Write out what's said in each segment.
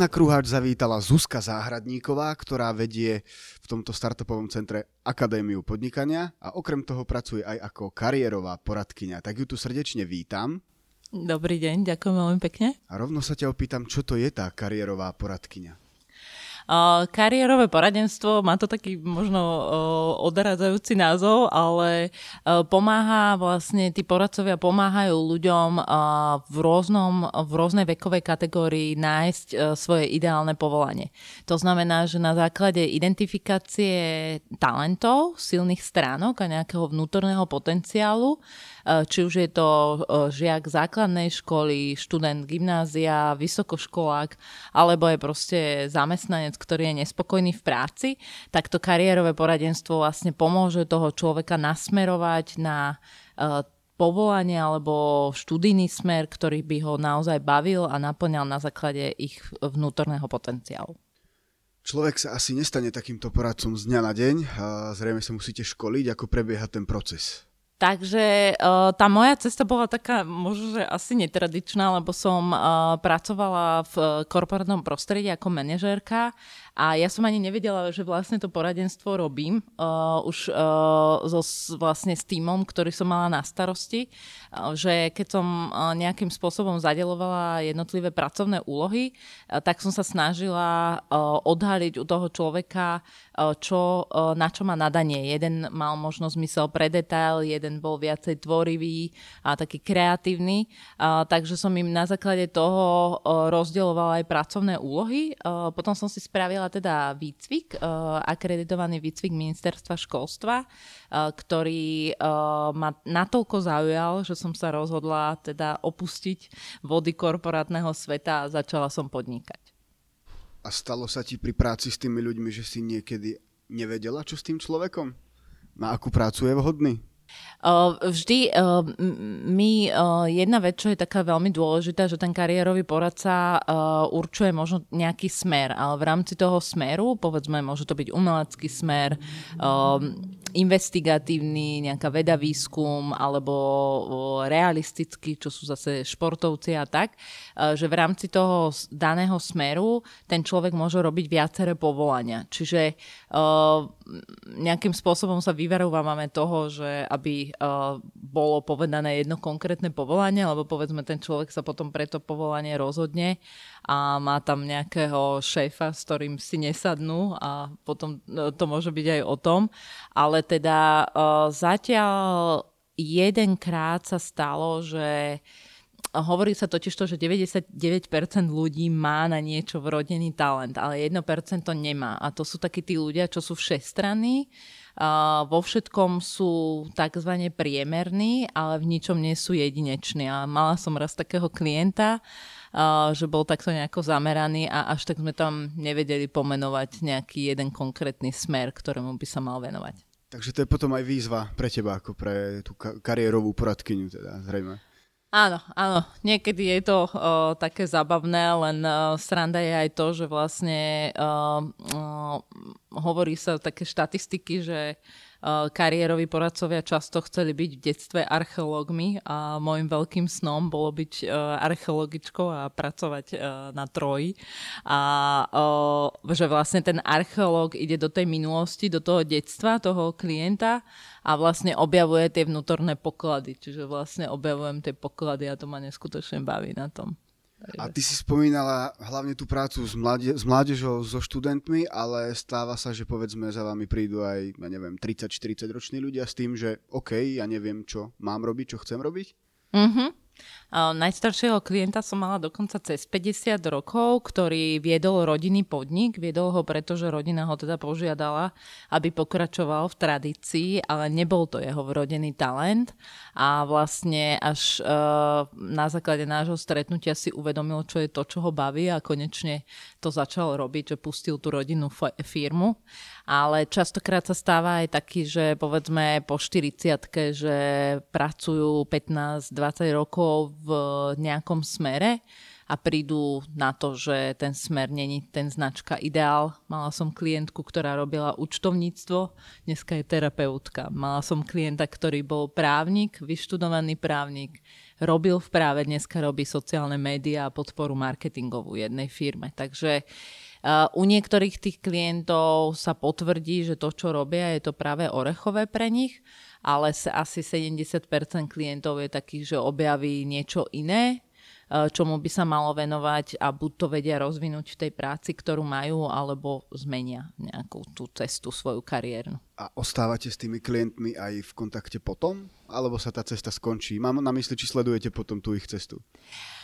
Na Kruháč zavítala Zuzka Záhradníková, ktorá vedie v tomto startupovom centre Akadémiu podnikania a okrem toho pracuje aj ako kariérová poradkyňa. Tak ju tu srdečne vítam. Dobrý deň, ďakujem veľmi pekne. A rovno sa ťa opýtam, čo to je tá kariérová poradkyňa? Kariérové poradenstvo má to taký možno odradzajúci názov, ale pomáha vlastne, tí poradcovia pomáhajú ľuďom v, rôznom, v rôznej vekovej kategórii nájsť svoje ideálne povolanie. To znamená, že na základe identifikácie talentov, silných stránok a nejakého vnútorného potenciálu či už je to eh, žiak základnej školy, študent gymnázia, vysokoškolák, alebo je proste zamestnanec, ktorý je nespokojný v práci, tak to kariérové poradenstvo vlastne pomôže toho človeka nasmerovať na eh, povolanie alebo študijný smer, ktorý by ho naozaj bavil a naplňal na základe ich vnútorného potenciálu. Človek sa asi nestane takýmto poradcom z dňa na deň zrejme sa musíte školiť, ako prebieha ten proces. Takže uh, tá moja cesta bola taká možno, že asi netradičná, lebo som uh, pracovala v korporátnom prostredí ako manažérka a ja som ani nevedela, že vlastne to poradenstvo robím uh, už uh, so, vlastne s týmom, ktorý som mala na starosti, uh, že keď som uh, nejakým spôsobom zadelovala jednotlivé pracovné úlohy, uh, tak som sa snažila uh, odhaliť u toho človeka, uh, čo, uh, na čo má nadanie. Jeden mal možno zmysel pre detail, jeden bol viacej tvorivý a taký kreatívny, uh, takže som im na základe toho uh, rozdielovala aj pracovné úlohy. Uh, potom som si spravila teda výcvik, uh, akreditovaný výcvik ministerstva školstva, uh, ktorý uh, ma natoľko zaujal, že som sa rozhodla teda opustiť vody korporátneho sveta a začala som podnikať. A stalo sa ti pri práci s tými ľuďmi, že si niekedy nevedela, čo s tým človekom? Na akú prácu je vhodný? Vždy my, jedna vec, čo je taká veľmi dôležitá, že ten kariérový poradca určuje možno nejaký smer, ale v rámci toho smeru, povedzme, môže to byť umelecký smer, investigatívny, nejaká veda, výskum alebo realistický, čo sú zase športovci a tak, že v rámci toho daného smeru ten človek môže robiť viaceré povolania. Čiže nejakým spôsobom sa vyverovávame toho, že aby bolo povedané jedno konkrétne povolanie, alebo povedzme ten človek sa potom pre to povolanie rozhodne a má tam nejakého šéfa, s ktorým si nesadnú a potom no, to môže byť aj o tom. Ale teda zatiaľ jedenkrát sa stalo, že Hovorí sa totiž to, že 99% ľudí má na niečo vrodený talent, ale 1% to nemá. A to sú takí tí ľudia, čo sú všestranní, uh, vo všetkom sú tzv. priemerní, ale v ničom nie sú jedineční. A mala som raz takého klienta, uh, že bol takto nejako zameraný a až tak sme tam nevedeli pomenovať nejaký jeden konkrétny smer, ktorému by sa mal venovať. Takže to je potom aj výzva pre teba, ako pre tú kariérovú poradkyňu, teda zrejme. Áno, áno. Niekedy je to uh, také zabavné, len uh, sranda je aj to, že vlastne uh, uh, hovorí sa také štatistiky, že kariéroví poradcovia často chceli byť v detstve archeológmi a môjim veľkým snom bolo byť uh, archeologičkou a pracovať uh, na troji. A že vlastne ten archeológ ide do tej minulosti, do toho detstva toho klienta a vlastne objavuje tie vnútorné poklady. Čiže vlastne objavujem tie poklady a to ma neskutočne baví na tom. A ty si spomínala hlavne tú prácu s, mláde- s mládežou, so študentmi, ale stáva sa, že povedzme za vami prídu aj, ja neviem, 30-40 roční ľudia s tým, že OK, ja neviem, čo mám robiť, čo chcem robiť? Mhm. Najstaršieho klienta som mala dokonca cez 50 rokov, ktorý viedol rodinný podnik. Viedol ho preto, že rodina ho teda požiadala, aby pokračoval v tradícii, ale nebol to jeho vrodený talent. A vlastne až uh, na základe nášho stretnutia si uvedomil, čo je to, čo ho baví a konečne to začal robiť, že pustil tú rodinnú firmu ale častokrát sa stáva aj taký, že povedzme po 40 že pracujú 15-20 rokov v nejakom smere a prídu na to, že ten smer není ten značka ideál. Mala som klientku, ktorá robila účtovníctvo, dneska je terapeutka. Mala som klienta, ktorý bol právnik, vyštudovaný právnik, robil v práve, dneska robí sociálne médiá a podporu marketingovú jednej firme. Takže u niektorých tých klientov sa potvrdí, že to, čo robia, je to práve orechové pre nich, ale asi 70% klientov je takých, že objaví niečo iné, uh, čomu by sa malo venovať a buď to vedia rozvinúť v tej práci, ktorú majú, alebo zmenia nejakú tú cestu svoju kariérnu. A ostávate s tými klientmi aj v kontakte potom? Alebo sa tá cesta skončí? Mám na mysli, či sledujete potom tú ich cestu? Uh,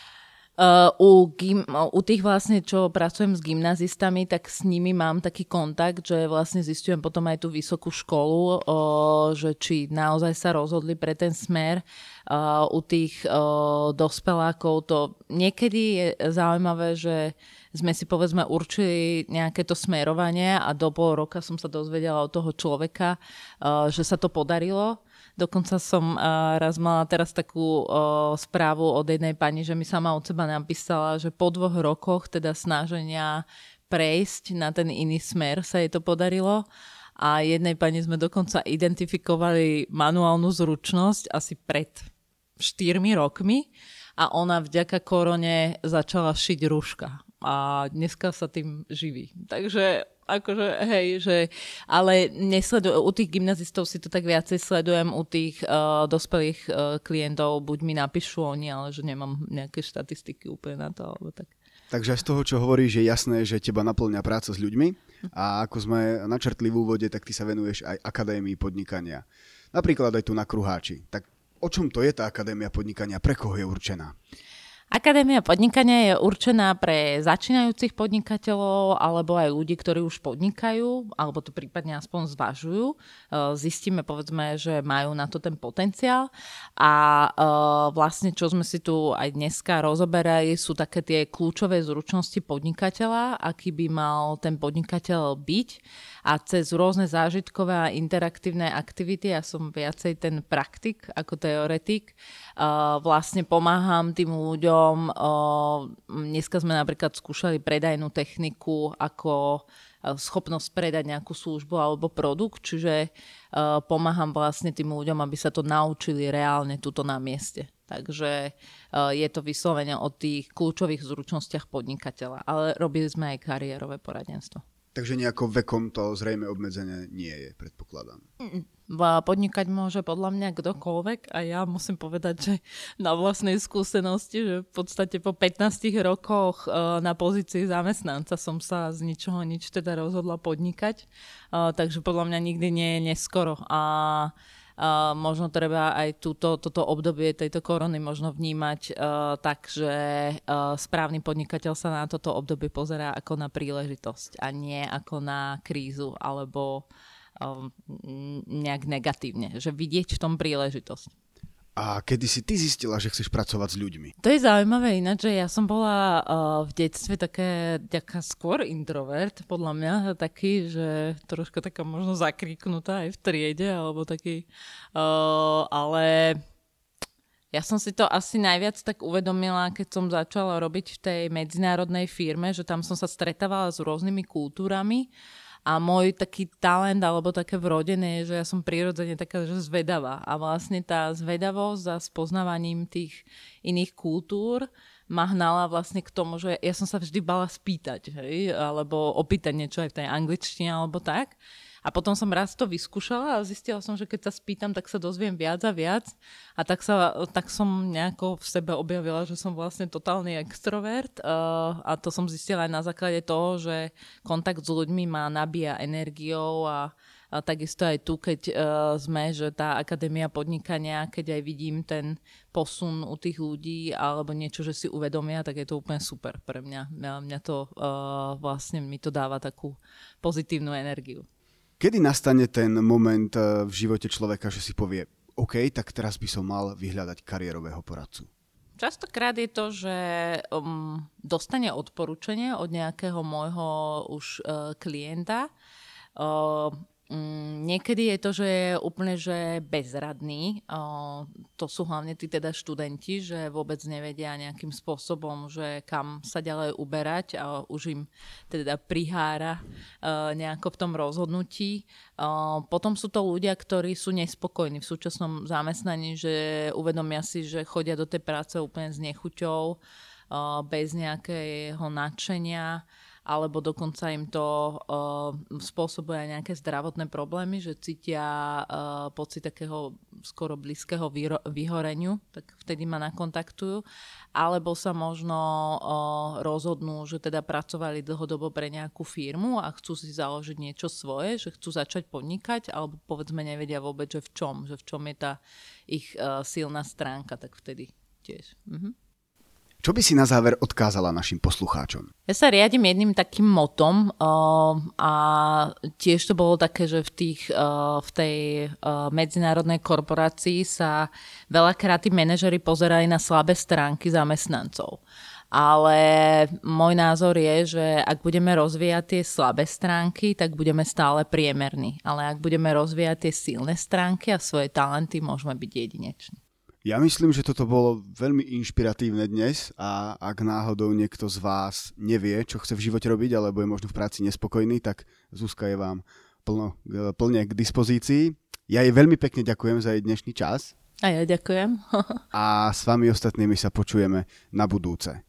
u, gym, u tých vlastne, čo pracujem s gymnazistami, tak s nimi mám taký kontakt, že vlastne zistujem potom aj tú vysokú školu, uh, že či naozaj sa rozhodli pre ten smer. Uh, u tých uh, dospelákov to niekedy je zaujímavé, že sme si povedzme určili nejaké to smerovanie a do pol roka som sa dozvedela od toho človeka, uh, že sa to podarilo Dokonca som uh, raz mala teraz takú uh, správu od jednej pani, že mi sama od seba napísala, že po dvoch rokoch teda snaženia prejsť na ten iný smer sa jej to podarilo a jednej pani sme dokonca identifikovali manuálnu zručnosť asi pred 4 rokmi a ona vďaka korone začala šiť rúška a dneska sa tým živí. Takže akože hej, že, ale nesledujem, u tých gymnazistov si to tak viacej sledujem, u tých uh, dospelých uh, klientov buď mi napíšu oni, ale že nemám nejaké štatistiky úplne na to, alebo tak. Takže z toho, čo hovoríš, je jasné, že teba naplňa práca s ľuďmi a ako sme načrtli v úvode, tak ty sa venuješ aj akadémii podnikania. Napríklad aj tu na Kruháči. Tak o čom to je tá akadémia podnikania? Pre koho je určená? Akadémia podnikania je určená pre začínajúcich podnikateľov alebo aj ľudí, ktorí už podnikajú, alebo to prípadne aspoň zvažujú. E, zistíme, povedzme, že majú na to ten potenciál a e, vlastne, čo sme si tu aj dneska rozoberali, sú také tie kľúčové zručnosti podnikateľa, aký by mal ten podnikateľ byť a cez rôzne zážitkové a interaktívne aktivity, ja som viacej ten praktik ako teoretik, e, vlastne pomáham tým ľuďom ľuďom. Dneska sme napríklad skúšali predajnú techniku ako schopnosť predať nejakú službu alebo produkt, čiže pomáham vlastne tým ľuďom, aby sa to naučili reálne tuto na mieste. Takže je to vyslovene o tých kľúčových zručnostiach podnikateľa. Ale robili sme aj kariérové poradenstvo. Takže nejako vekom to zrejme obmedzené nie je, predpokladám. Podnikať môže podľa mňa kdokoľvek a ja musím povedať, že na vlastnej skúsenosti, že v podstate po 15 rokoch e, na pozícii zamestnanca som sa z ničoho nič teda rozhodla podnikať, e, takže podľa mňa nikdy nie je neskoro. A Uh, možno treba aj túto, toto obdobie tejto korony možno vnímať uh, tak, že správny podnikateľ sa na toto obdobie pozerá ako na príležitosť a nie ako na krízu alebo nejak negatívne. Že vidieť v tom príležitosť. A kedy si ty zistila, že chceš pracovať s ľuďmi? To je zaujímavé ináč, že ja som bola uh, v detstve také, taká skôr introvert, podľa mňa, taký, že troška taká možno zakríknutá aj v triede, alebo taký, uh, ale ja som si to asi najviac tak uvedomila, keď som začala robiť v tej medzinárodnej firme, že tam som sa stretávala s rôznymi kultúrami a môj taký talent alebo také vrodené je, že ja som prirodzene taká, že zvedavá. A vlastne tá zvedavosť za spoznávaním tých iných kultúr ma hnala vlastne k tomu, že ja som sa vždy bala spýtať, hej? alebo opýtať niečo aj v tej angličtine alebo tak. A potom som raz to vyskúšala a zistila som, že keď sa spýtam, tak sa dozviem viac a viac. A tak, sa, tak som nejako v sebe objavila, že som vlastne totálny extrovert. Uh, a to som zistila aj na základe toho, že kontakt s ľuďmi ma nabíja energiou a, a takisto aj tu, keď uh, sme, že tá akadémia podnikania, keď aj vidím ten posun u tých ľudí alebo niečo, že si uvedomia, tak je to úplne super pre mňa. Mňa, mňa to uh, vlastne mi to dáva takú pozitívnu energiu. Kedy nastane ten moment eh, v živote človeka, že si povie, OK, tak teraz by som mal vyhľadať kariérového poradcu? Častokrát je to, že um, dostane odporúčanie od nejakého môjho už uh, klienta. Uh, Mm, niekedy je to, že je úplne že bezradný. O, to sú hlavne tí teda študenti, že vôbec nevedia nejakým spôsobom, že kam sa ďalej uberať a už im teda prihára o, nejako v tom rozhodnutí. O, potom sú to ľudia, ktorí sú nespokojní v súčasnom zamestnaní, že uvedomia si, že chodia do tej práce úplne s nechuťou, o, bez nejakého nadšenia alebo dokonca im to uh, spôsobuje aj nejaké zdravotné problémy, že cítia uh, pocit takého skoro blízkeho vyro- vyhoreniu, tak vtedy ma nakontaktujú, alebo sa možno uh, rozhodnú, že teda pracovali dlhodobo pre nejakú firmu a chcú si založiť niečo svoje, že chcú začať podnikať, alebo povedzme nevedia vôbec, že v čom, že v čom je tá ich uh, silná stránka, tak vtedy tiež. Mhm. Čo by si na záver odkázala našim poslucháčom? Ja sa riadím jedným takým motom uh, a tiež to bolo také, že v, tých, uh, v tej uh, medzinárodnej korporácii sa veľakrát tí manažery pozerali na slabé stránky zamestnancov. Ale môj názor je, že ak budeme rozvíjať tie slabé stránky, tak budeme stále priemerní. Ale ak budeme rozvíjať tie silné stránky a svoje talenty, môžeme byť jedineční. Ja myslím, že toto bolo veľmi inšpiratívne dnes a ak náhodou niekto z vás nevie, čo chce v živote robiť, alebo je možno v práci nespokojný, tak Zuzka je vám plno, plne k dispozícii. Ja jej veľmi pekne ďakujem za jej dnešný čas. A ja ďakujem. a s vami ostatnými sa počujeme na budúce.